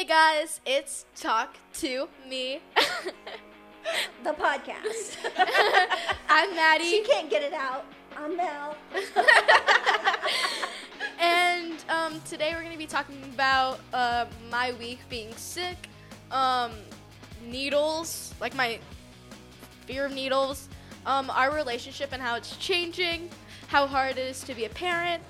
Hey guys, it's Talk to Me. the podcast. I'm Maddie. she can't get it out. I'm Mel. and um, today we're going to be talking about uh, my week being sick, um, needles, like my fear of needles, um, our relationship and how it's changing, how hard it is to be a parent,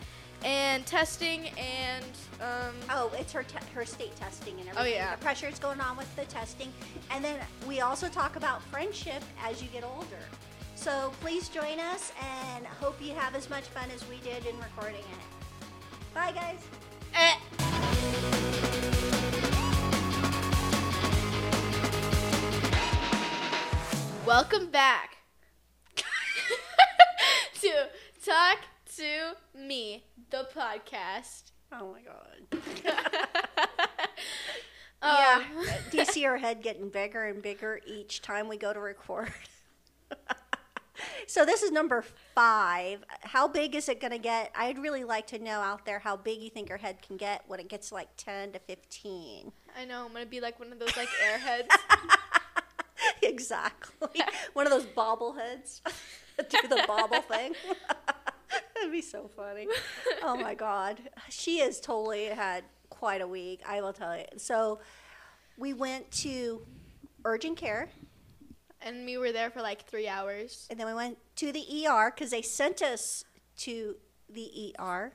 and testing and um, Oh, it's her te- her state testing and everything. Oh, yeah. The pressure is going on with the testing, and then we also talk about friendship as you get older. So please join us, and hope you have as much fun as we did in recording it. Bye, guys. eh. Welcome back to Talk to Me, the podcast. Oh my god. Um, yeah. Do you see her head getting bigger and bigger each time we go to record? so this is number five. How big is it going to get? I'd really like to know out there how big you think her head can get when it gets like 10 to 15. I know I'm gonna be like one of those like airheads. exactly. One of those bobbleheads. Do the bobble thing. Be so funny. Oh my god. She has totally had quite a week, I will tell you. So we went to urgent care and we were there for like three hours. and then we went to the ER because they sent us to the ER.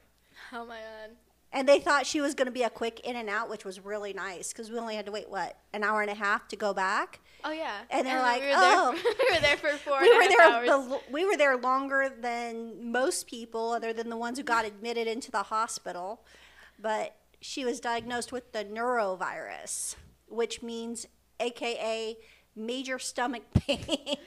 Oh my god. And they thought she was going to be a quick in and out, which was really nice because we only had to wait, what, an hour and a half to go back? Oh yeah. And they're then like, we "Oh." there, we were there for four we and a were half there the, we were there longer than most people other than the ones who got admitted into the hospital but she was diagnosed with the norovirus which means aka major stomach pain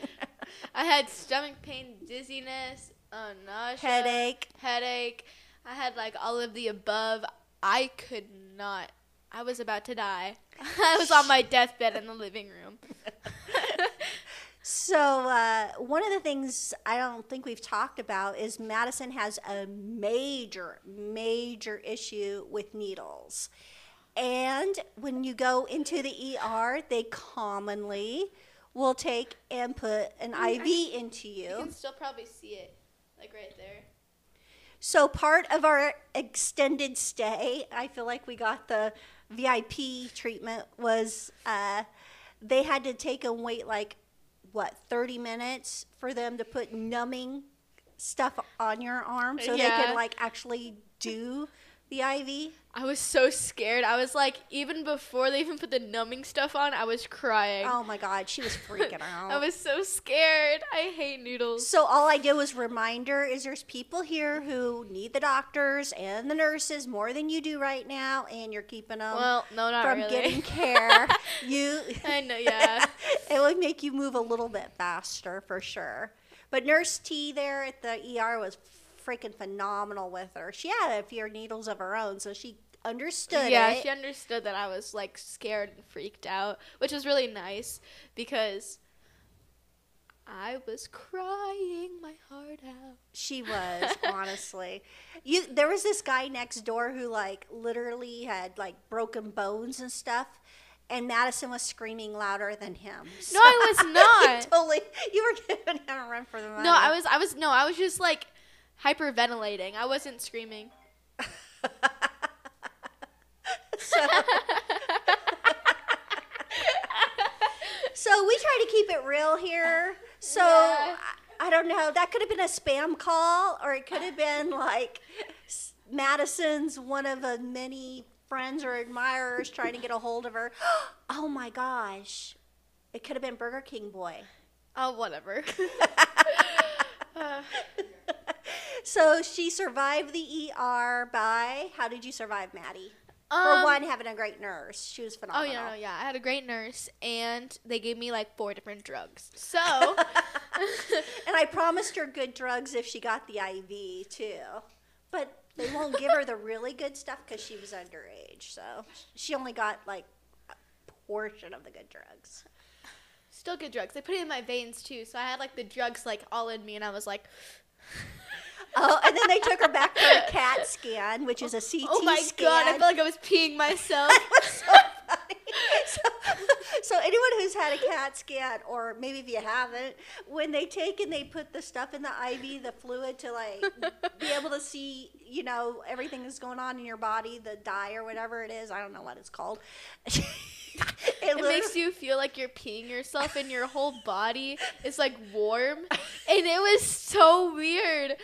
I had stomach pain, dizziness, uh, nausea, headache headache. I had like all of the above. I could not. I was about to die. I was on my deathbed in the living room. so uh, one of the things i don't think we've talked about is madison has a major major issue with needles and when you go into the er they commonly will take and put an iv into You you can still probably see it, like right there. So part of our extended stay i feel like we got the vip treatment was uh, they had to take and wait like what 30 minutes for them to put numbing stuff on your arm so they Yeah. could like actually do the iv I was so scared. I was like, even before they even put the numbing stuff on, I was crying. oh my god she was freaking out I was so scared. I hate noodles. So all I did was remind her is there's people here who need the doctors and the nurses more than you do right now, and you're keeping them Well, no, not from really. getting care. you, I know, yeah. it would make you move a little bit faster for sure. But Nurse T there at the ER was freaking phenomenal with her. She had a few needles of her own, so she understood yeah, it. she understood that I was like scared and freaked out, which was really nice because I was crying my heart out. She was honestly. You there was this guy next door who like literally had like broken bones and stuff, and Madison was screaming louder than him. No, I was you not. totally, you were giving him a run for the money. No, I was I was no, I was just like hyperventilating. I wasn't screaming. So, so we try to keep it real here. So Yeah. I, I don't know. That could have been a spam call, or it could have been like Madison's one of the many friends or admirers trying to get a hold of her. Oh my gosh. It could have been Burger King boy. Oh, whatever. Uh, So she survived the ER by how did you survive, Maddie? For um, one, having a great nurse. She was phenomenal. Oh yeah, no, yeah. I had a great nurse, and they gave me like four different drugs. So and I promised her good drugs if she got the IV too. But they won't give her the really good stuff because she was underage. So she only got like a portion of the good drugs. still good drugs. They put it in my veins too, so I had like the drugs like all in me, and I was like, Oh, and then they took her back for a CAT scan, which is a CT oh my scan. god, I felt like I was peeing myself. Was so anyone who's had a CAT scan, or maybe if you haven't, when they take and they put the stuff in the IV, the fluid to like be able to see, you know, everything that's going on in your body, the dye or whatever it is. I don't know what it's called. it It makes you feel like you're peeing yourself and your whole body is like warm. And it was so weird.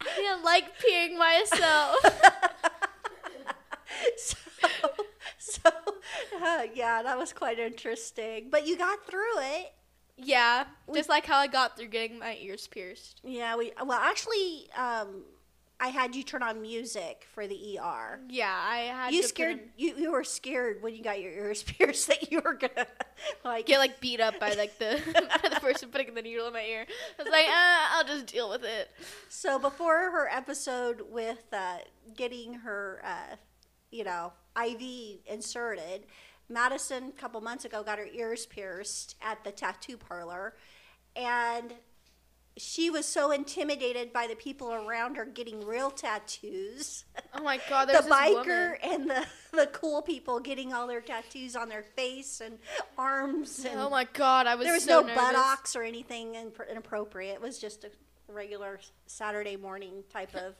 I didn't like peeing myself. so, so uh, yeah, that was quite interesting. But you got through it. Yeah, just like how I got through getting my ears pierced. Yeah, we well actually, um, I had you turn on music for the ER. Yeah, I had You scared in- you, you were scared when you got your ears pierced that you were gonna like get like beat up by like the by the person putting the needle in my ear. I was like, uh, I'll just deal with it. So before her episode with uh, getting her, uh, you know, IV inserted, Madison a couple months ago got her ears pierced at the tattoo parlor, and she was so intimidated by the people around her getting real tattoos. Oh my god, the there's this biker woman. and the, the cool people getting all their tattoos on their face and arms oh and Oh my god, I was there was so no nervous. buttocks or anything inappropriate. It was just a regular Saturday morning type of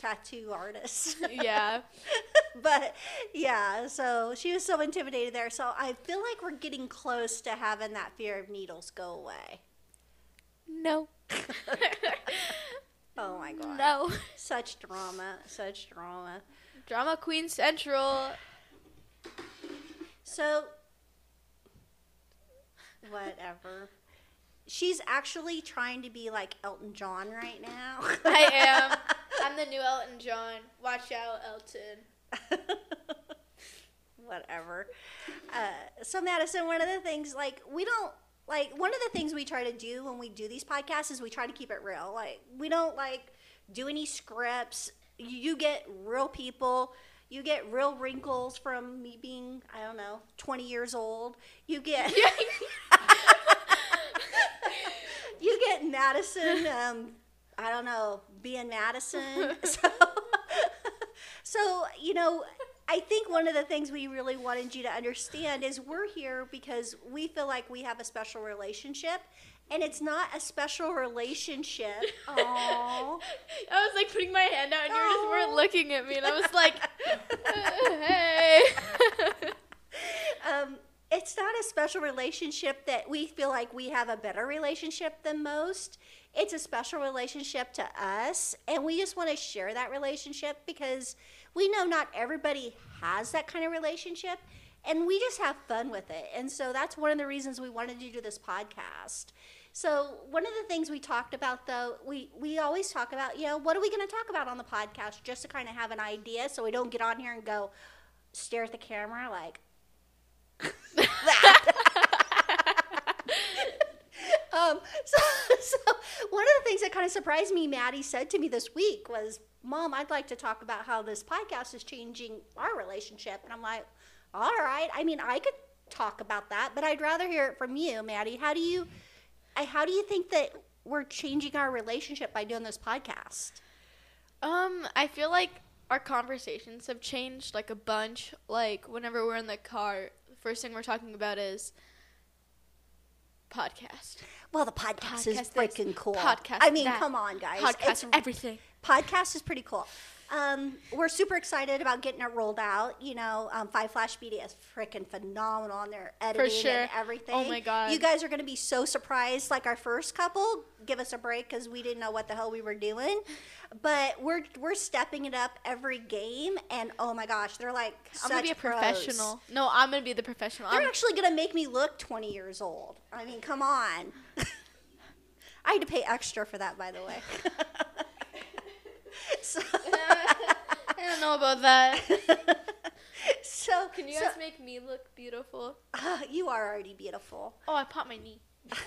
tattoo artist. Yeah. but yeah, so she was so intimidated there. So I feel like we're getting close to having that fear of needles go away. No. Oh my god. No. Such drama, such drama. Drama Queen Central. So whatever. She's actually trying to be like Elton John right now. I am. I'm the new Elton John. Watch out, Elton. whatever. Uh, so Madison, one of the things like we don't like one of the things we try to do when we do these podcasts is we try to keep it real. Like we don't like do any scripts. You, get real people. You get real wrinkles from me being I don't know 20 years old. You get you get Madison. Um, I don't know, being Madison. So, so you know, I think one of the things we really wanted you to understand is we're here because we feel like we have a special relationship, and it's not a special relationship. Aww. I was like putting my hand out and you just weren't looking at me and I was like, hey. um, it's not a special relationship that we feel like we have a better relationship than most. It's a special relationship to us, and we just want to share that relationship because we know not everybody has that kind of relationship, and we just have fun with it. And so that's one of the reasons we wanted to do this podcast. So one of the things we talked about, though, we we always talk about, you know, what are we going to talk about on the podcast, just to kind of have an idea, so we don't get on here and go stare at the camera like um, so, so one of the things that kind of surprised me, Maddie said to me this week was, "Mom, I'd like to talk about how this podcast is changing our relationship." And I'm like, "All right. I mean, I could talk about that, but I'd rather hear it from you, Maddie. How do you, how do you think that we're changing our relationship by doing this podcast?" Um, I feel like our conversations have changed like a bunch. Like whenever we're in the car, first thing we're talking about is podcast. Well, the podcast, is Podcast this, freaking cool. podcast I mean, that, come on, guys. Podcast It's everything. podcast is pretty cool. Um, we're super excited about getting it rolled out. You know, um, Five Flash Media is freaking phenomenal on their editing sure. and everything. Oh my God. You guys are going to be so surprised. Like our first couple, give us a break because we didn't know what the hell we were doing. But we're we're stepping it up every game, and oh my gosh, they're like I'm gonna be a pros. professional. No, I'm gonna be the professional. They're I'm, actually going to make me look 20 years old. I mean, come on. I had to pay extra for that, by the way. so, I don't know about that. so Can you so- guys make me look beautiful? Ah, you are already beautiful. Oh, I popped my knee.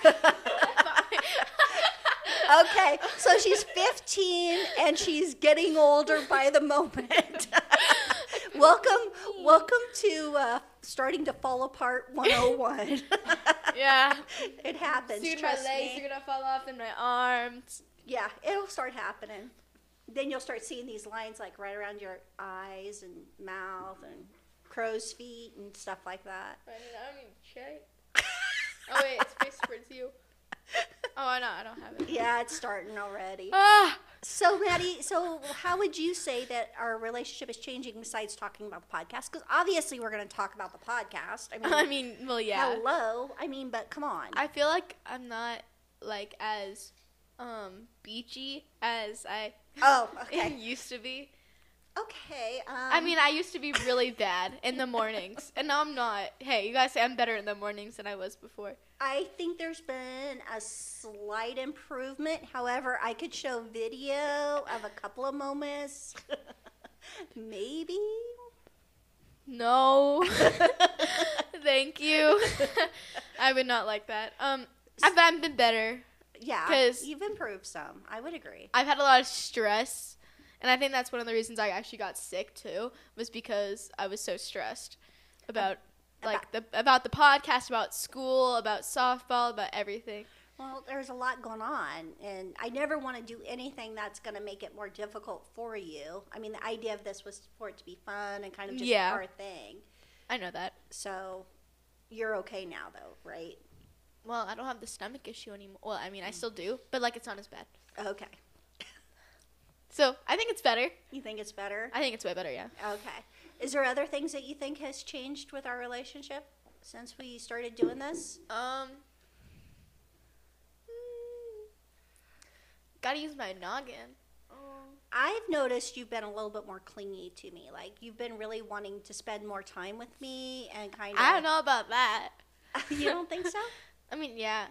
Okay, so she's 15 and she's getting older by the moment. welcome, welcome to uh, starting to fall apart 101. yeah. it happens. Soon my legs me. are gonna fall off and my arms. Yeah, it'll start happening. Then you'll start seeing these lines like right around your eyes and mouth and crow's feet and stuff like that. I don't to check. Oh wait, it's faced towards you. Oh, I know. I don't have it. Yeah, it's starting already. Ah. So, Maddie, so how would you say that our relationship is changing besides talking about the podcast? Because obviously we're going to talk about the podcast. I mean, I mean, well, yeah. hello. I mean, but come on. I feel like I'm not like as um beachy as I oh, okay. used to be. Okay. Um, I mean, I used to be really bad in the mornings, and now I'm not. Hey, you guys say I'm better in the mornings than I was before. I think there's been a slight improvement. However, I could show video of a couple of moments. Maybe. No. Thank you. I would not like that. Um, I've, I've been better. Yeah, 'Cause- you've improved some. I would agree. I've had a lot of stress, and I think that's one of the reasons I actually got sick too. Was because I was so stressed about like the about the podcast, about school, about softball, about everything. Well, there's a lot going on, and I never want to do anything that's going to make it more difficult for you. I mean, the idea of this was for it to be fun and kind of just Yeah. our thing. I know that. So you're okay now, though, right? Well, I don't have the stomach issue anymore. Well, I mean, I still do, but like it's not as bad. Okay. So I think it's better. You think it's better? I think it's way better. Yeah. Okay. Is there other things that you think has changed with our relationship since we started doing this? Um. hmm, Gotta use my noggin. Um, I've noticed you've been a little bit more clingy to me. Like you've been really wanting to spend more time with me and kind of. I don't know about that. you don't think so? I mean, yeah.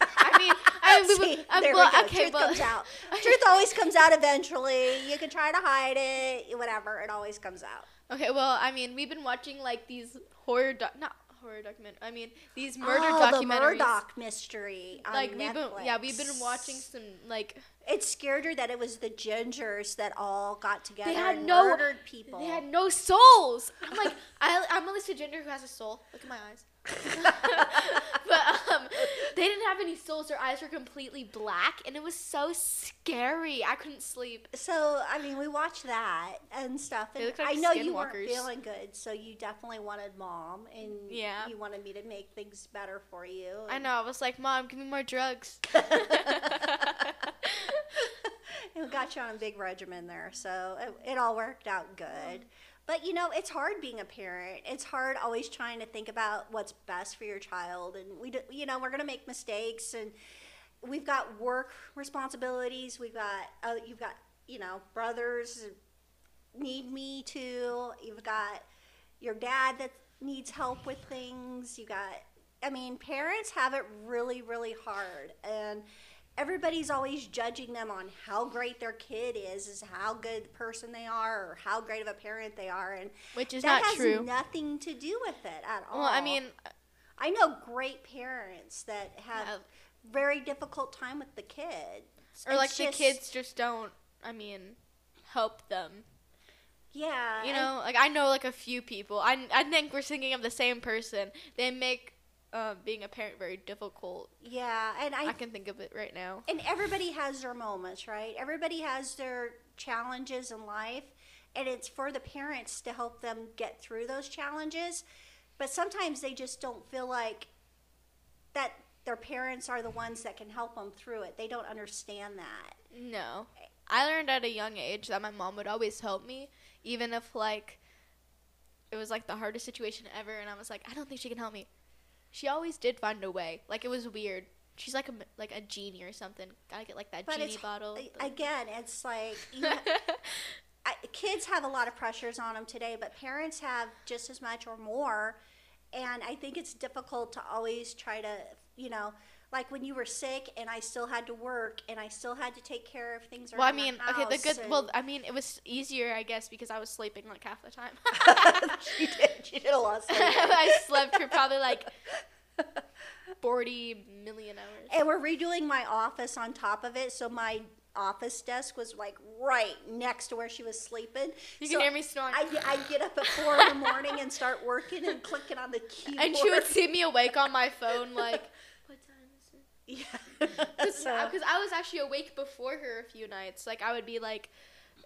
I mean, I mean, See, we, um, there well, we go. okay, Truth well, comes out. Truth always comes out eventually. You can try to hide it, whatever. It always comes out. Okay, well, I mean, we've been watching like these horror, doc- not horror document. I mean, these murder oh, the documentaries. Murdoch mystery on like we've been, yeah, we've been watching some like It scared her that it was the gingers that all got together they had and no- murdered people. they had no souls. I'm like, I, I'm a listed gender who has a soul. Look at my eyes. But um, they didn't have any souls. Their eyes were completely black, and it was so scary. I couldn't sleep. So I mean, we watched that and stuff, and like I know you weren't feeling good, so you definitely wanted mom, and Yeah. you wanted me to make things better for you. I know. I was like, Mom, give me more drugs. it got you on a big regimen there, so it, it all worked out good. But you know, it's hard being a parent. It's hard always trying to think about what's best for your child, and we, do, you know, we're gonna make mistakes, and we've got work responsibilities. We've got, uh, you've got, you know, brothers need me too. You've got your dad that needs help with things. You got, I mean, parents have it really, really hard, and everybody's always judging them on how great their kid is, is how good person they are, or how great of a parent they are, and Which is that not has true. nothing to do with it at all. Well, I mean, I know great parents that have Yeah. very difficult time with the kid, or like It's the kids just don't. I mean, help them. Yeah, You know, like I know like a few people. I I think we're thinking of the same person. They make uh, being a parent very difficult. yeah, and I I can think of it right now. and everybody has their moments, right? Everybody has their challenges in life, and it's for the parents to help them get through those challenges. But sometimes they just don't feel like that their parents are the ones that can help them through it. They don't understand that. No. I learned at a young age that my mom would always help me, even if like it was like the hardest situation ever, and I was like, I don't think she can help me. She always did find a way. Like it was weird. She's like a like a genie or something. Gotta get like that But genie bottle. Again, it's like you know, I, kids have a lot of pressures on them today, but parents have just as much or more. And I think it's difficult to always try to, you know, like when you were sick and I still had to work and I still had to take care of things. well, I mean, okay, the good. Well, I mean, it was easier, I guess, because I was sleeping like half the time. she did. She did a lot. I slept for probably like forty million hours. and we're redoing my office on top of it, so my office desk was like right next to where she was sleeping. You So can hear me snoring. I, I'd get up at four in the morning and start working and clicking on the keyboard. and she would see me awake on my phone, like, what time is it? Yeah. Because uh, So- I was actually awake before her a few nights. Like I would be like,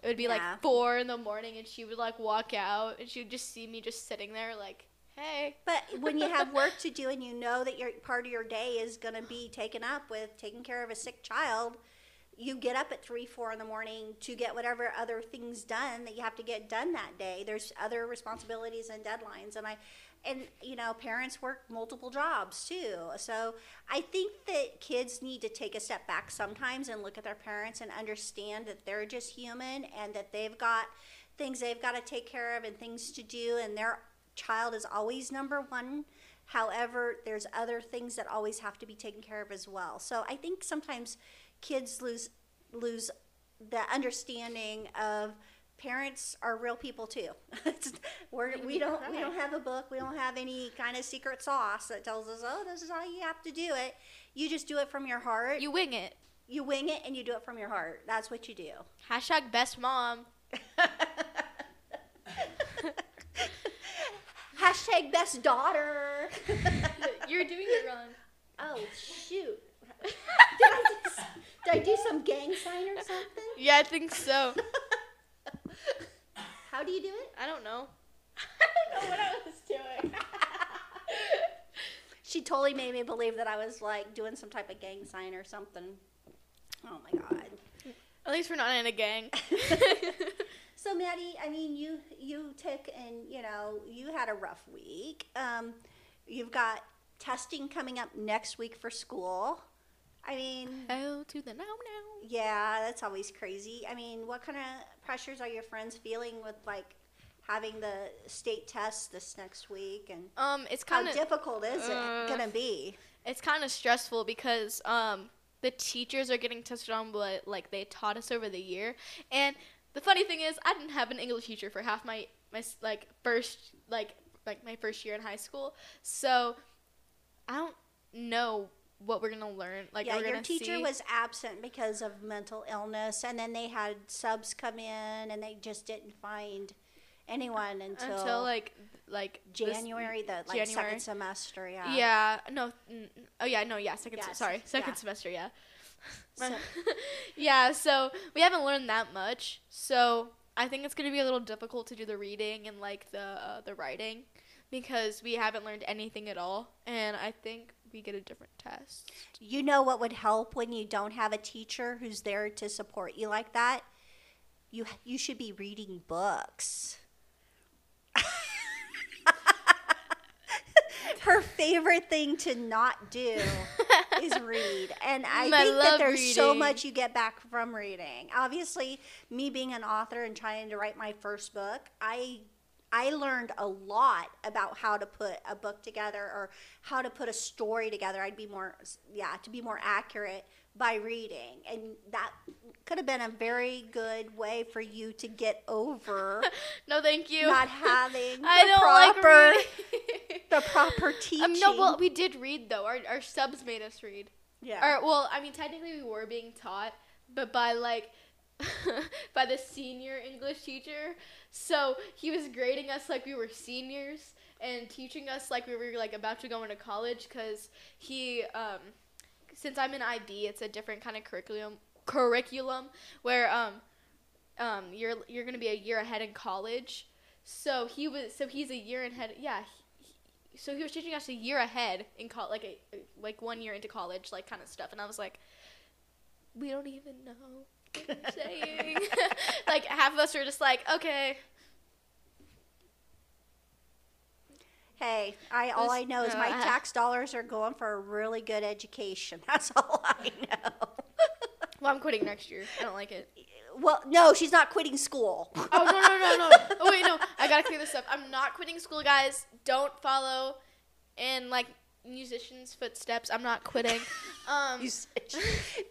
it would be Yeah. like four in the morning, and she would like walk out, and she would just see me just sitting there, like, hey. but when you have work to do and you know that your part of your day is going to be taken up with taking care of a sick child, you get up at three, four in the morning to get whatever other things done that you have to get done that day. There's other responsibilities and deadlines, and I, and you know, parents work multiple jobs too. So I think that kids need to take a step back sometimes and look at their parents and understand that they're just human and that they've got things they've got to take care of and things to do, and their child is always number one. However, there's other things that always have to be taken care of as well. So I think sometimes kids lose lose the understanding of parents are real people too. We're, we don't we don't have a book. We don't have any kind of secret sauce that tells us, oh, this is how you have to do it. You just do it from your heart. You wing it. You wing it and you do it from your heart. That's what you do. Hashtag best mom. Hashtag best daughter. You're doing it wrong. oh shoot! Did I, do, did I do some gang sign or something? Yeah, I think so. How do you do it? I don't know. I don't know what I was doing. She totally made me believe that I was like doing some type of gang sign or something. Oh my god. At least we're not in a gang. So Maddie, I mean, you you took and you know you had a rough week. Um, you've got testing coming up next week for school. I mean, Hell to the no no. yeah, that's always crazy. I mean, what kind of pressures are your friends feeling with like having the state test this next week? And Um, it's how kind of difficult is uh, it gonna be? it's kind of stressful because um the teachers are getting tested on what like they taught us over the year. And the funny thing is i didn't have an english teacher for half my my like first like like my first year in high school. So i don't know what we're gonna learn like yeah, your teacher see. was absent because of mental illness, and then they had subs come in, and they just didn't find anyone until, until like like this- January, the like January. second semester. Yeah. yeah no mm, oh yeah no yeah second se- sorry second yeah. semester yeah So- yeah, so we haven't learned that much. So I think it's gonna be a little difficult to do the reading and like the uh, the writing because we haven't learned anything at all. And I think we get a different test. You know what would help when you don't have a teacher who's there to support you like that? You you should be reading books. Her favorite thing to not do is read. And I mm, I think that there's so much you get back from reading. Obviously, me being an author and trying to write my first book, I I learned a lot about how to put a book together or how to put a story together. I'd be more yeah, to be more accurate by reading. And that could have been a very good way for you to get over no, thank you. not having the I don't proper like the proper teaching. Um, no, well, we did read though. Our our subs made us read. yeah. Or well, I mean, technically we were being taught, but by like by the senior English teacher. So he was grading us like we were seniors and teaching us like we were like about to go into college because he um since I'm in IB, it's a different kind of curriculum curriculum where um um you're you're gonna be a year ahead in college. So he was so he's a year ahead. Yeah. so he was teaching us a year ahead in college, like a like one year into college, like kind of stuff, and I was like, we don't even know saying. like half of us were just like, okay, Hey, I all I know is my uh, tax dollars are going for a really good education. That's all I know. well, I'm quitting next year. I don't like it. well, no, she's not quitting school. Oh no no no no! Oh wait no, I gotta clear this up. I'm not quitting school, guys. Don't follow and like musicians' footsteps. I'm not quitting. Um,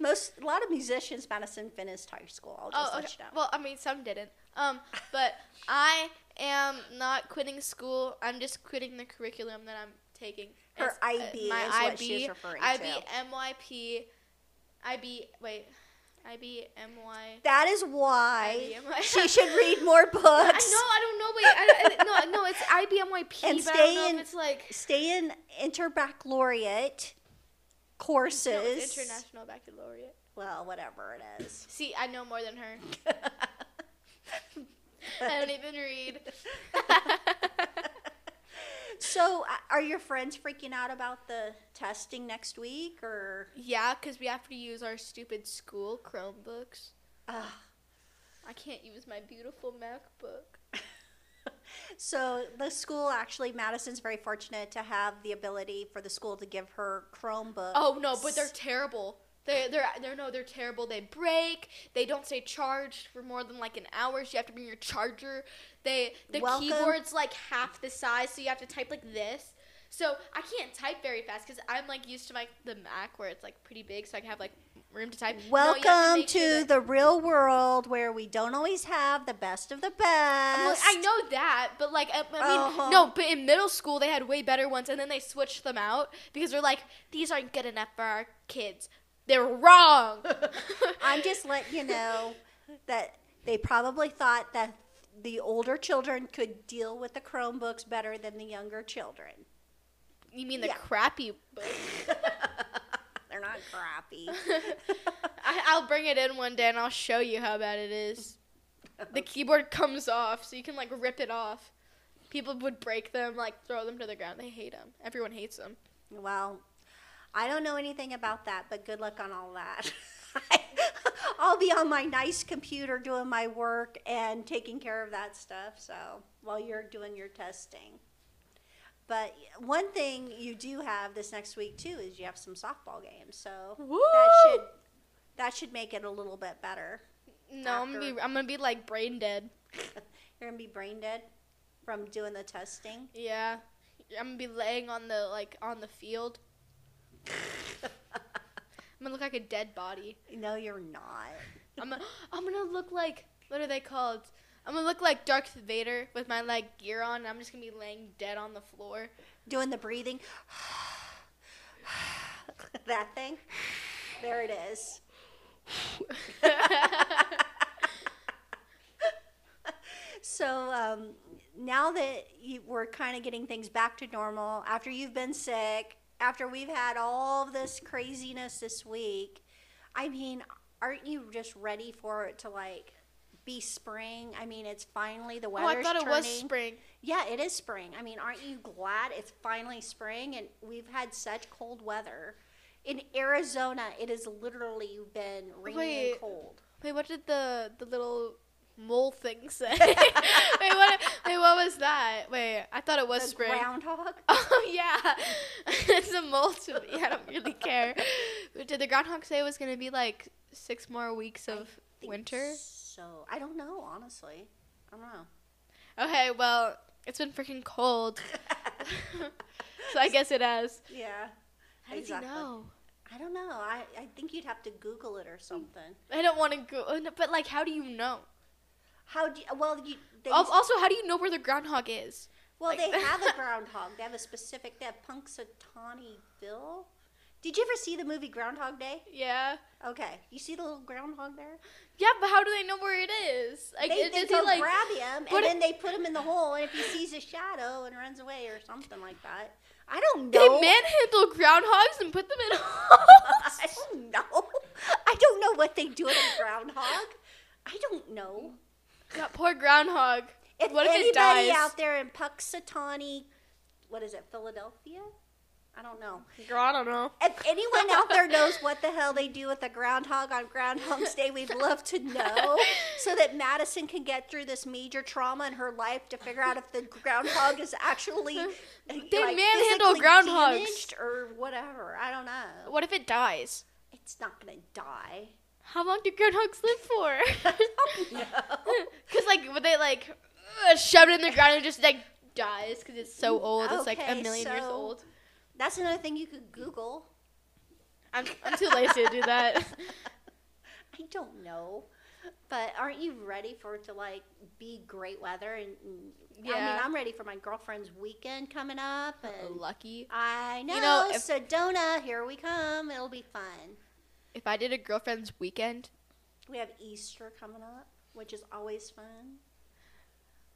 Most a lot of musicians, Madison finished high school. I'll just Oh, let okay. you know. Well, I mean, some didn't. Um, but I am not quitting school. I'm just quitting the curriculum that I'm taking. Her It's, uh, IB my is what IB, she's referring IB, to. MYP, IB. Wait, IB, MY. that is why IBMY. she should read more books. I know. I don't know. Wait. I, I, no. No. It's IBMYP. And but I don't stay know in- like Stay in interbaccalaureate courses. no, international baccalaureate. Well, whatever it is. See, I know more than her. I don't even read. So, uh, are your friends freaking out about the testing next week, or? Yeah, because we have to use our stupid school Chromebooks. Uh, I can't use my beautiful MacBook. so the school actually, Madison's very fortunate to have the ability for the school to give her Chromebook. Oh no, but they're terrible. They they're they're no, they're terrible. They break. They don't stay charged for more than like an hour. So you have to bring your charger. They the Welcome. keyboard's like half the size, so you have to type like this. So I can't type very fast because I'm like used to my the Mac where it's like pretty big, so I can have like room to type. No, Welcome make to, sure the real world where we don't always have the best of the best. Like, I know that, but like, I, I mean, Uh-huh. no, but in middle school they had way better ones, and then they switched them out because they're like, these aren't good enough for our kids. They're wrong. I'm just letting you know that they probably thought that the older children could deal with the Chromebooks better than the younger children. you mean the Yeah. crappy book? They're not crappy. I, I'll bring it in one day and I'll show you how bad it is. The keyboard comes off, so you can like rip it off. People would break them, like throw them to the ground. They hate them. Everyone hates them. well, I don't know anything about that, but good luck on all that. I'll be on my nice computer doing my work and taking care of that stuff. So while you're doing your testing. But one thing you do have this next week too is you have some softball games. So Woo! that should that should make it a little bit better. No, I'm gonna be I'm gonna be like brain dead. You're gonna be brain dead from doing the testing. Yeah, I'm gonna be laying on the like on the field. I'm gonna look like a dead body. No, you're not. I'm gonna, I'm gonna look like what are they called? I'm gonna look like Darth Vader with my like gear on. And I'm just gonna be laying dead on the floor. Doing the breathing. that thing. There it is. So um, now that you, we're kind of getting things back to normal, after you've been sick, after we've had all this craziness this week, I mean, aren't you just ready for it to like be spring? I mean, it's finally the oh, I thought it was spring. Yeah, it is spring. I mean, aren't you glad it's finally spring and we've had such cold weather? In Arizona, it has literally been rainy Wait. and cold. Wait, what did the the little mole thing say? wait, what? Wait, what was that? Wait, I thought it was The spring. groundhog. Oh yeah, it's a mole to me. I don't really care. But Did the groundhog say it was gonna be like six more weeks of winter? So I don't know, honestly. I don't know. Okay, well, it's been freaking cold, so I guess it has. Yeah. How Exactly. you know? I don't know. I, I think you'd have to Google it or something. I don't want to go, but like, how do you know? How do you, well you they Al- Also, how do you know where the groundhog is? well like- they have a groundhog. They have a specific. They have Punxsutawney Phil. Did you ever see the movie Groundhog Day? Yeah. Okay, you see the little groundhog there? Yeah, but how do they know where it is? Like, they they go like? grab him and it- then they put him in the hole, and if he sees a shadow and runs away or something like that, I don't know. They manhandle groundhogs and put them in holes. I don't know. I don't know what they do to a groundhog. I don't know. That poor groundhog. If what if anybody it dies? out there in Puxatawny, what is it, Philadelphia? I don't know. Girl, I don't know. If anyone out there knows what the hell they do with a groundhog on Groundhog's Day, we'd love to know so that Madison can get through this major trauma in her life to figure out if the groundhog is actually They like, manhandle groundhogs. or whatever. I don't know. What if it dies? It's not gonna die. How long do groundhogs live for? Because like, would they like uh, shove it in the ground and just like dies because it's so old? It's like a Okay, million years so- old. That's another thing you could Google. I'm, I'm too lazy to do that. I don't know. But aren't you ready for it to like be great weather? And, and- I mean, Yeah. I'm ready for my girlfriend's weekend coming up, and Lucky. I know, You know, if- Sedona, here we come. It'll be fun. If I did a girlfriend's weekend, We have Easter coming up, which is always fun.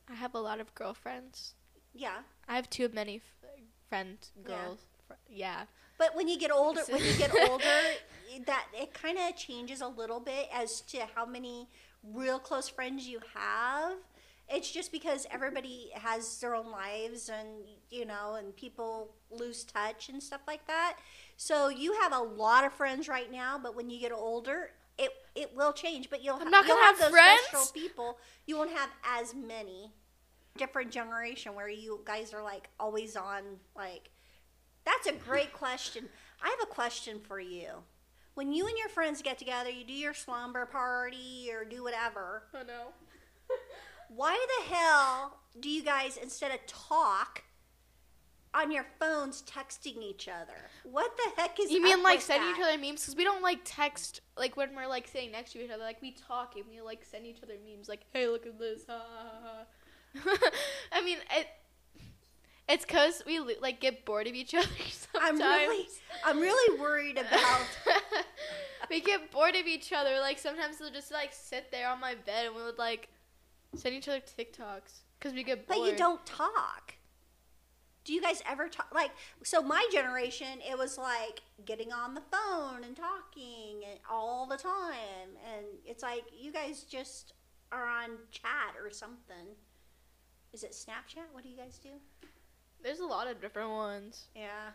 I have a lot of girlfriends. Yeah, I have too many f- friends, Yeah. girls. Fr- yeah. but when you get older, when you get older, that it kind of changes a little bit as to how many real close friends you have. It's just because everybody has their own lives and you know, and people lose touch and stuff like that. So you have a lot of friends right now, but when you get older, it it will change. But you'll I'm not you'll gonna have those friends? special people. You won't have as many different generation where you guys are like always on like that's a great question. I have a question for you. When you and your friends get together, you do your slumber party or do whatever. Oh no. Why the hell do you guys instead of talk on your phones texting each other? What the heck is You mean like sending that? each other memes? Because we don't like text like when we're like sitting next to each other. Like we talk and we like send each other memes. Like, hey, look at this. Ha, ha, ha. I mean, it. It's cause we like get bored of each other sometimes. I'm really I'm really worried about we get bored of each other. Like sometimes we'll just like sit there on my bed and we would like send each other TikToks because we get bored. But you don't talk. Do you guys ever talk? Like, so my generation, it was like getting on the phone and talking and all the time. And it's like, you guys just are on chat or something. Is it Snapchat? What do you guys do? There's a lot of different ones. Yeah.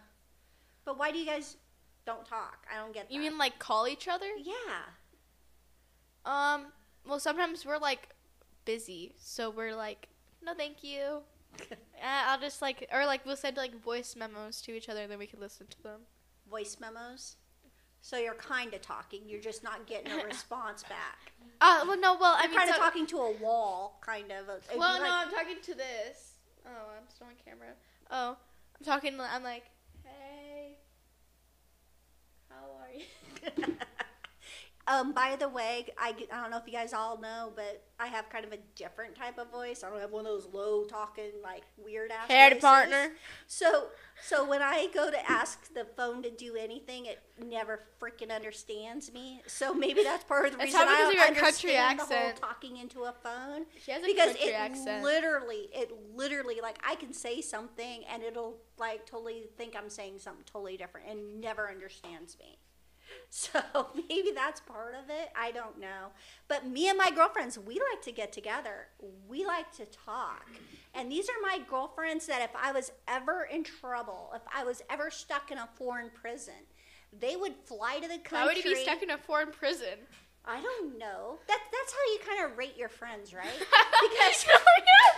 But why do you guys don't talk? I don't get that. You mean like call each other? Yeah. Um. Well, sometimes we're like busy, so we're like, no, thank you. Uh, I'll just like, or like we'll send like voice memos to each other, and then we can listen to them. Voice memos. So you're kind of talking. You're just not getting a response back. Uh, well, no, well, I You're kind of so- talking to a wall, kind of. It'd be Well, no, I'm talking to this. Oh, I'm still on camera. Oh, I'm talking. I'm like, hey, how are you? um, by the way, I, I don't know if you guys all know, but I have kind of a different type of voice. I don't have one of those low talking, like weird ass voices. partner. So, so when I go to ask the phone to do anything, it never freaking understands me. So maybe that's part of the reason I don't your country understand the whole talking into a phone. She has a because country it accent. literally, it literally, like I can say something and it'll like totally think I'm saying something totally different and never understands me. So maybe that's part of it. I don't know. But me and my girlfriends, we like to get together. We like to talk. And these are my girlfriends that if I was ever in trouble, if I was ever stuck in a foreign prison, they would fly to the country. Why would you be stuck in a foreign prison? I don't know. That that's how you kind of rate your friends, right? because you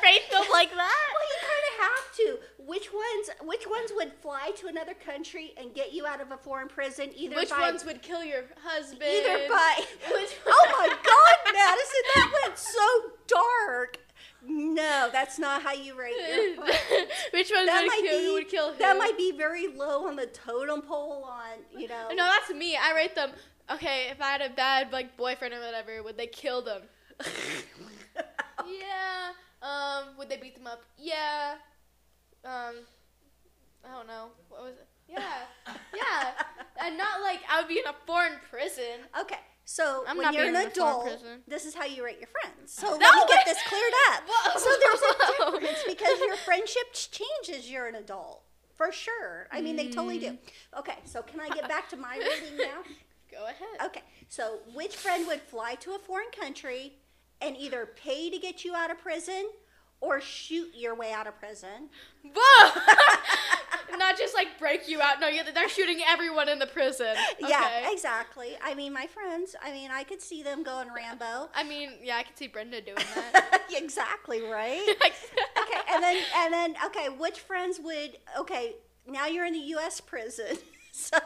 rate them like that. Well, you kind of have to. Which ones? Which ones would fly to another country and get you out of a foreign prison? Either Which by, ones would kill your husband? Either by. Which- oh my God, Madison, that went so dark. No, that's not how you rate your. Which ones That would might kill, be would kill who? that might be very low on the totem pole. On you know. No, that's me. I rate them. Okay, if I had a bad like boyfriend or whatever, would they kill them? yeah. Um, would they beat them up? Yeah. Um, I don't know. What was it? Yeah. Yeah. and not like I would be in a foreign prison. Okay, so I'm when you're an adult, this is how you rate your friends. So let me get this cleared up. Whoa. So there's a difference because your friendship changes you're an adult. For sure. I mean, they totally do. Mm. Okay, so can I get back to my rating now? Go ahead. Okay, so which friend would fly to a foreign country and either pay to get you out of prison or shoot your way out of prison? Whoa! Not just like break you out. No, you- they're shooting everyone in the prison. Yeah, exactly. I mean, my friends, I mean, I could see them going Rambo. I mean, yeah, I could see Brenda doing that. exactly, right? okay, and then and then okay, which friends would okay, now you're in the US prison. So,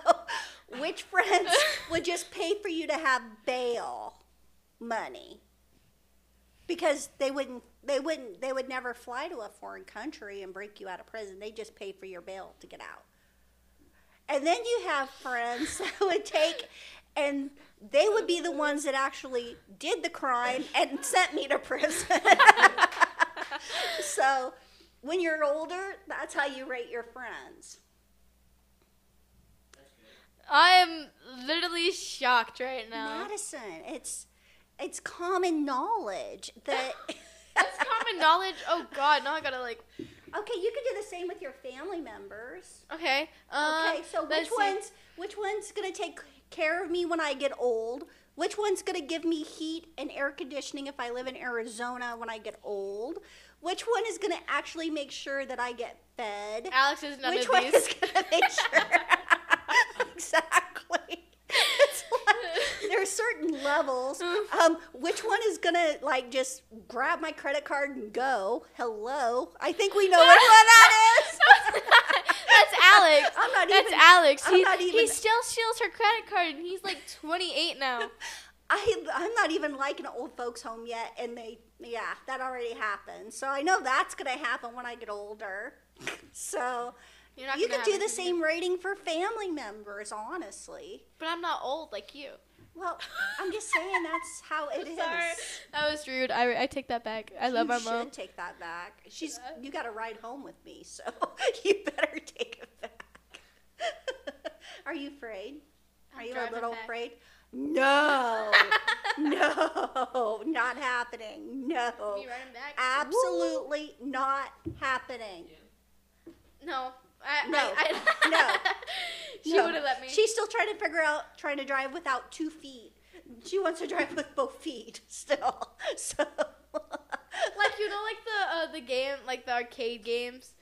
which friends would just pay for you to have bail money? Because they wouldn't they wouldn't they would never fly to a foreign country and break you out of prison. They just pay for your bail to get out. And then you have friends that would take and they would be the ones that actually did the crime and sent me to prison. so when you're older, that's how you rate your friends. I am literally shocked right now. Madison, it's it's common knowledge that That's common knowledge. Oh God, now I gotta like Okay, you can do the same with your family members. Okay. Um, Okay, so which see. one's which one's gonna take care of me when I get old? Which one's gonna give me heat and air conditioning if I live in Arizona when I get old? Which one is gonna actually make sure that I get fed? Alex is none which of one these. is gonna make sure? exactly. Certain levels. Um, which one is gonna like just grab my credit card and go? Hello. I think we know which one that is. That's Alex. I'm not That's even- Alex. I'm he, not he even- still steals her credit card, and he's like 28 now. I, I'm not even like an old folks home yet, and they, yeah, that already happened. So I know that's gonna happen when I get older. So You're not you could do the same rating for family members, honestly. But I'm not old like you. Well, I'm just saying that's how it is. Sorry, that was rude. I, I take that back. I love our mom. you should take that back. She's Yeah. you got to ride home with me, so you better take it back. Are you afraid? Are I'm you a little back. afraid? No, no, not happening. No, Me running back? absolutely not happening. No. I, No. I, I, No. she No. would have let me. She's still trying to figure out trying to drive without two feet. She wants to drive with both feet still. So like you know, like the uh, the game, like the arcade games.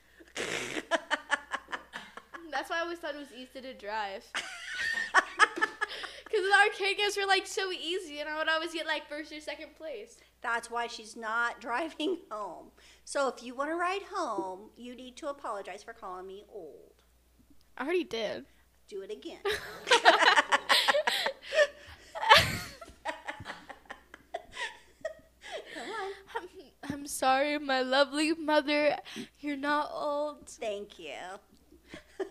That's why I always thought it was easy to drive. Because the arcade games were like so easy, and I would always get like first or second place. That's why she's not driving home. So if you want to ride home, you need to apologize for calling me old. I already did. Do it again. Come on. I'm, I'm sorry, my lovely mother. You're not old. Thank you.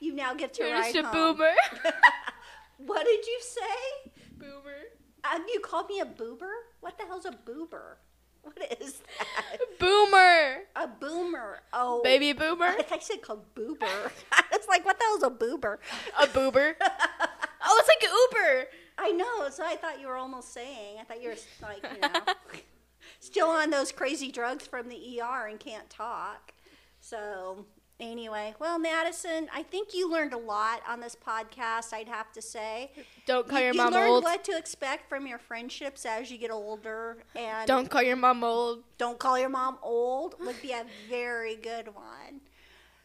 you now get to You're ride just a home. boomer. what did you say? boomer. Um, you called me a boober? What the hell's a boober? What is that? Boomer. A boomer. Oh. Baby boomer. I thought you said called boober. Was like, what the hell's a boober? A boober. Oh, it's like Uber. I know, so I thought you were almost saying. I thought you were like, you know, still on those crazy drugs from the ER and can't talk. So, anyway, well, Madison, I think you learned a lot on this podcast, I'd have to say. Don't call you, your you mom learned old. what to expect from your friendships as you get older and Don't call your mom old. don't call your mom old would be a very good one.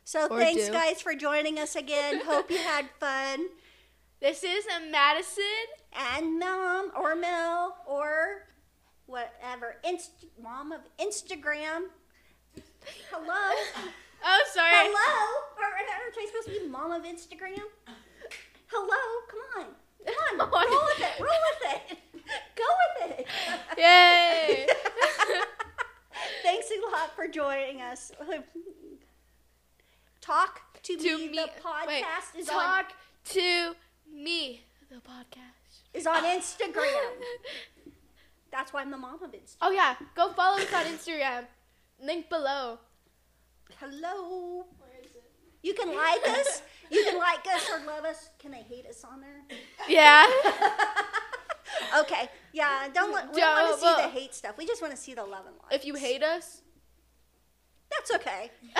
So, Or thanks do. guys for joining us again. Hope you had fun. This is a Madison. and mom or Mel or whatever Inst- mom of Instagram. Hello, Oh, sorry. hello. Or, or, I supposed to be mom of Instagram? Hello, come on, come on, roll with it, roll with it, go with it. Yay. Thanks a lot for joining us. Talk to, to me. me. The podcast wait, is on talk to me. The podcast. is on Instagram. That's why I'm the mom of Instagram. Oh yeah, go follow us on Instagram. Link below. Hello. You can like us. You can like us or love us. Can they hate us on there? Yeah. Okay. Yeah. Don't let, we don't want to see the hate stuff. We just want to see the love and light. if you hate us, that's okay.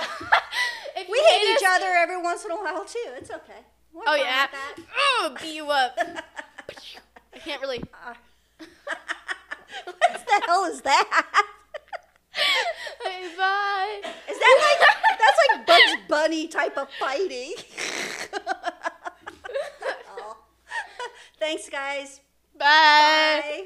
if We hate each other every once in a while too. It's okay. We're Oh yeah. Oh, beat you up. I can't really. Uh, what the hell is that? Hey, bye. Is that like that's like Bugs Bunny type of fighting? oh. Thanks, guys. Bye. Bye.